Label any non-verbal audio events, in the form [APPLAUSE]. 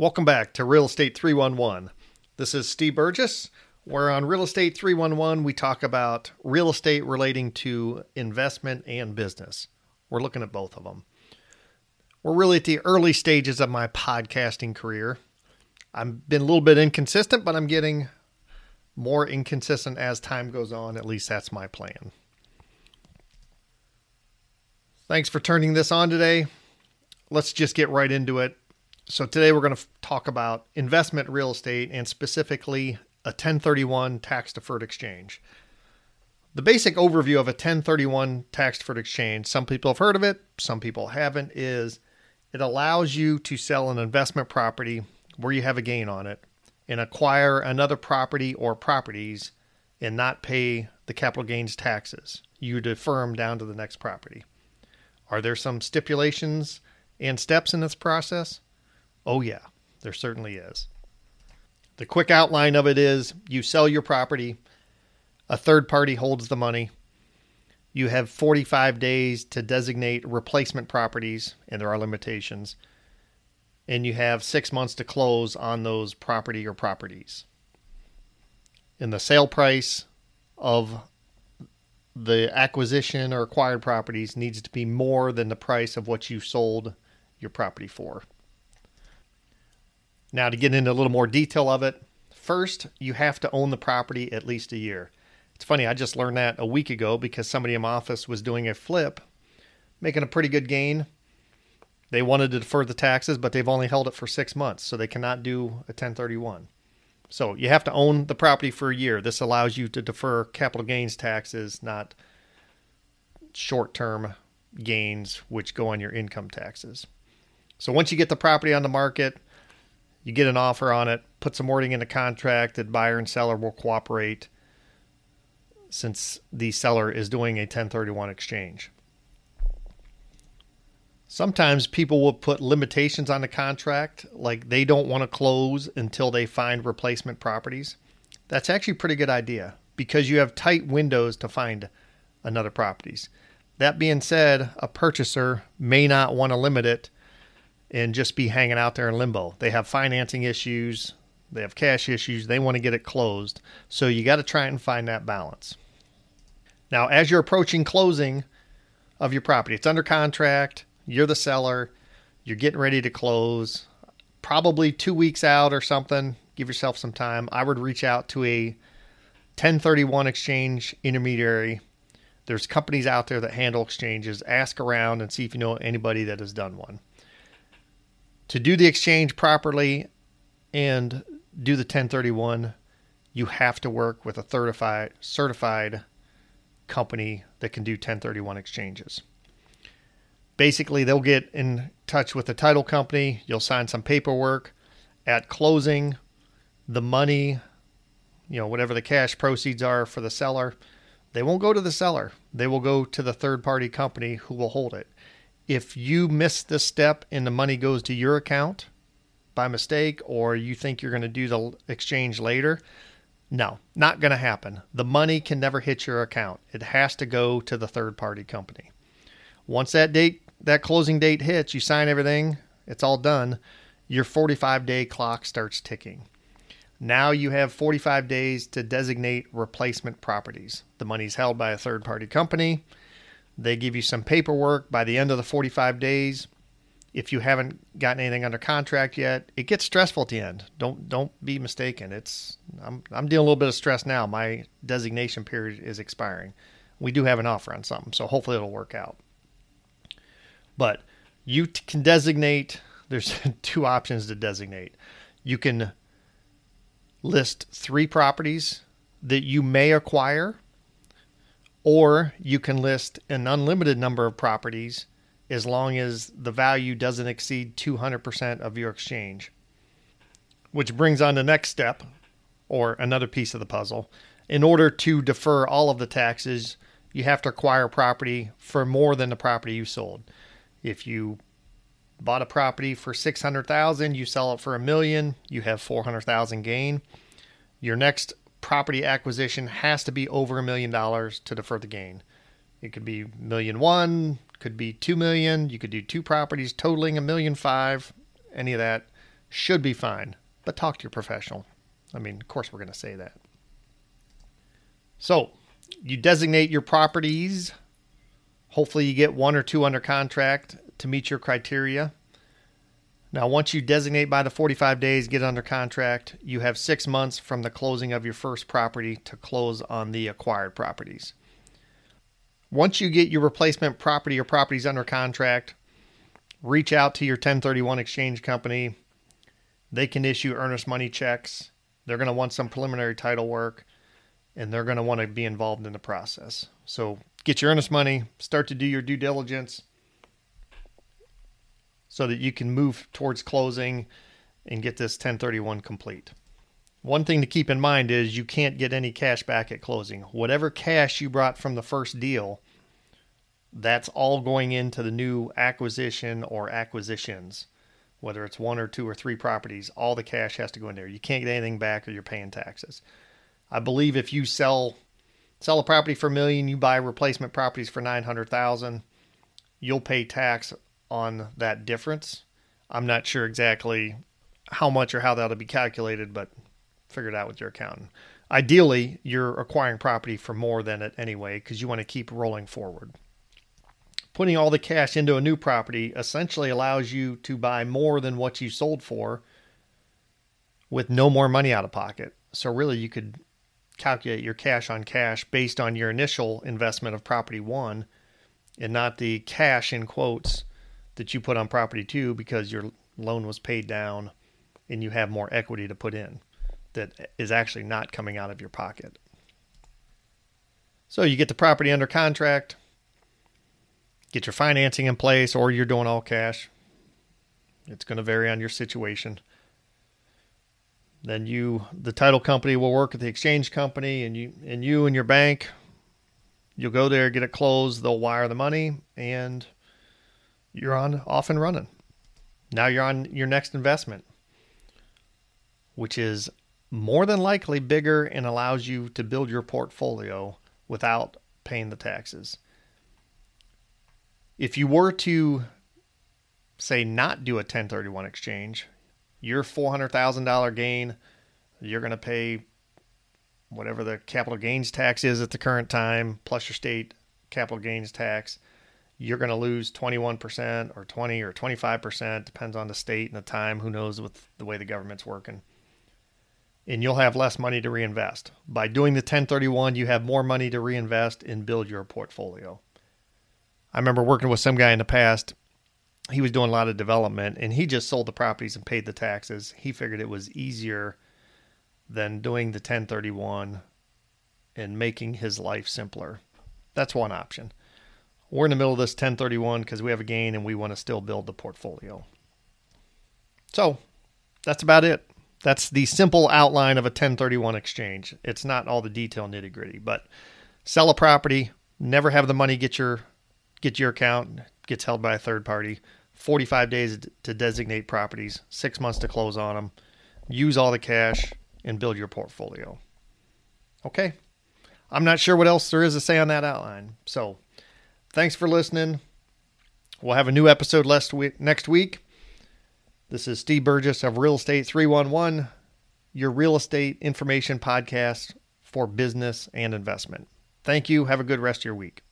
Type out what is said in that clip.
Welcome back to Real Estate 311. This is Steve Burgess. Where on Real Estate 311, we talk about real estate relating to investment and business. We're looking at both of them. We're really at the early stages of my podcasting career. I've been a little bit inconsistent, but I'm getting more inconsistent as time goes on. At least that's my plan. Thanks for turning this on today. Let's just get right into it. So, today we're going to talk about investment real estate and specifically a 1031 tax deferred exchange. The basic overview of a 1031 tax deferred exchange, some people have heard of it, some people haven't, is it allows you to sell an investment property where you have a gain on it and acquire another property or properties and not pay the capital gains taxes. You defer them down to the next property. Are there some stipulations and steps in this process? Oh, yeah, there certainly is. The quick outline of it is you sell your property, a third party holds the money. You have 45 days to designate replacement properties, and there are limitations. And you have six months to close on those property or properties. And the sale price of the acquisition or acquired properties needs to be more than the price of what you sold your property for. Now, to get into a little more detail of it, first, you have to own the property at least a year. It's funny, I just learned that a week ago because somebody in my office was doing a flip, making a pretty good gain. They wanted to defer the taxes, but they've only held it for six months, so they cannot do a 1031. So you have to own the property for a year. This allows you to defer capital gains taxes, not short term gains, which go on your income taxes. So once you get the property on the market, you get an offer on it, put some wording in the contract that buyer and seller will cooperate since the seller is doing a 1031 exchange. Sometimes people will put limitations on the contract, like they don't want to close until they find replacement properties. That's actually a pretty good idea because you have tight windows to find another properties. That being said, a purchaser may not want to limit it and just be hanging out there in limbo. They have financing issues, they have cash issues, they want to get it closed. So you got to try and find that balance. Now, as you're approaching closing of your property, it's under contract, you're the seller, you're getting ready to close, probably two weeks out or something. Give yourself some time. I would reach out to a 1031 exchange intermediary. There's companies out there that handle exchanges. Ask around and see if you know anybody that has done one to do the exchange properly and do the 1031, you have to work with a certified certified company that can do 1031 exchanges. Basically, they'll get in touch with the title company, you'll sign some paperwork. At closing, the money, you know, whatever the cash proceeds are for the seller, they won't go to the seller. They will go to the third party company who will hold it if you miss this step and the money goes to your account by mistake or you think you're going to do the exchange later, no, not going to happen. The money can never hit your account. It has to go to the third party company. Once that date, that closing date hits, you sign everything, it's all done. Your 45 day clock starts ticking. Now you have 45 days to designate replacement properties. The money's held by a third party company. They give you some paperwork by the end of the 45 days. If you haven't gotten anything under contract yet, it gets stressful at the end. Don't don't be mistaken. It's I'm I'm dealing a little bit of stress now. My designation period is expiring. We do have an offer on something, so hopefully it'll work out. But you t- can designate. There's [LAUGHS] two options to designate. You can list three properties that you may acquire or you can list an unlimited number of properties as long as the value doesn't exceed 200% of your exchange. Which brings on the next step, or another piece of the puzzle. In order to defer all of the taxes, you have to acquire property for more than the property you sold. If you bought a property for 600,000, you sell it for a million, you have 400,000 gain. Your next property acquisition has to be over a million dollars to defer the gain. It could be million one, could be two million. You could do two properties totaling a million five. Any of that should be fine, but talk to your professional. I mean, of course, we're going to say that. So, you designate your properties. Hopefully, you get one or two under contract to meet your criteria. Now, once you designate by the 45 days, get under contract, you have six months from the closing of your first property to close on the acquired properties. Once you get your replacement property or properties under contract, reach out to your 1031 exchange company. They can issue earnest money checks. They're going to want some preliminary title work and they're going to want to be involved in the process. So get your earnest money, start to do your due diligence so that you can move towards closing and get this 1031 complete. One thing to keep in mind is you can't get any cash back at closing. Whatever cash you brought from the first deal, that's all going into the new acquisition or acquisitions. Whether it's one or two or three properties, all the cash has to go in there. You can't get anything back or you're paying taxes. I believe if you sell sell a property for a million, you buy replacement properties for 900,000, you'll pay tax on that difference. I'm not sure exactly how much or how that'll be calculated, but figure it out with your accountant. Ideally, you're acquiring property for more than it anyway because you want to keep rolling forward. Putting all the cash into a new property essentially allows you to buy more than what you sold for with no more money out of pocket. So, really, you could calculate your cash on cash based on your initial investment of property one and not the cash in quotes that you put on property two because your loan was paid down and you have more equity to put in that is actually not coming out of your pocket. So you get the property under contract, get your financing in place, or you're doing all cash. It's going to vary on your situation. Then you, the title company, will work with the exchange company, and you and you and your bank, you'll go there, get it closed. They'll wire the money, and you're on off and running. Now you're on your next investment, which is more than likely bigger and allows you to build your portfolio without paying the taxes. If you were to say not do a 1031 exchange, your $400,000 gain, you're going to pay whatever the capital gains tax is at the current time, plus your state capital gains tax. You're going to lose 21% or 20 or 25%, depends on the state and the time. Who knows with the way the government's working. And you'll have less money to reinvest. By doing the 1031, you have more money to reinvest and build your portfolio. I remember working with some guy in the past he was doing a lot of development and he just sold the properties and paid the taxes. He figured it was easier than doing the 1031 and making his life simpler. That's one option. We're in the middle of this 1031 because we have a gain and we want to still build the portfolio. So that's about it. That's the simple outline of a 1031 exchange. It's not all the detail nitty gritty, but sell a property, never have the money get your get your account, gets held by a third party 45 days to designate properties, six months to close on them, use all the cash, and build your portfolio. Okay. I'm not sure what else there is to say on that outline. So thanks for listening. We'll have a new episode next week. This is Steve Burgess of Real Estate 311, your real estate information podcast for business and investment. Thank you. Have a good rest of your week.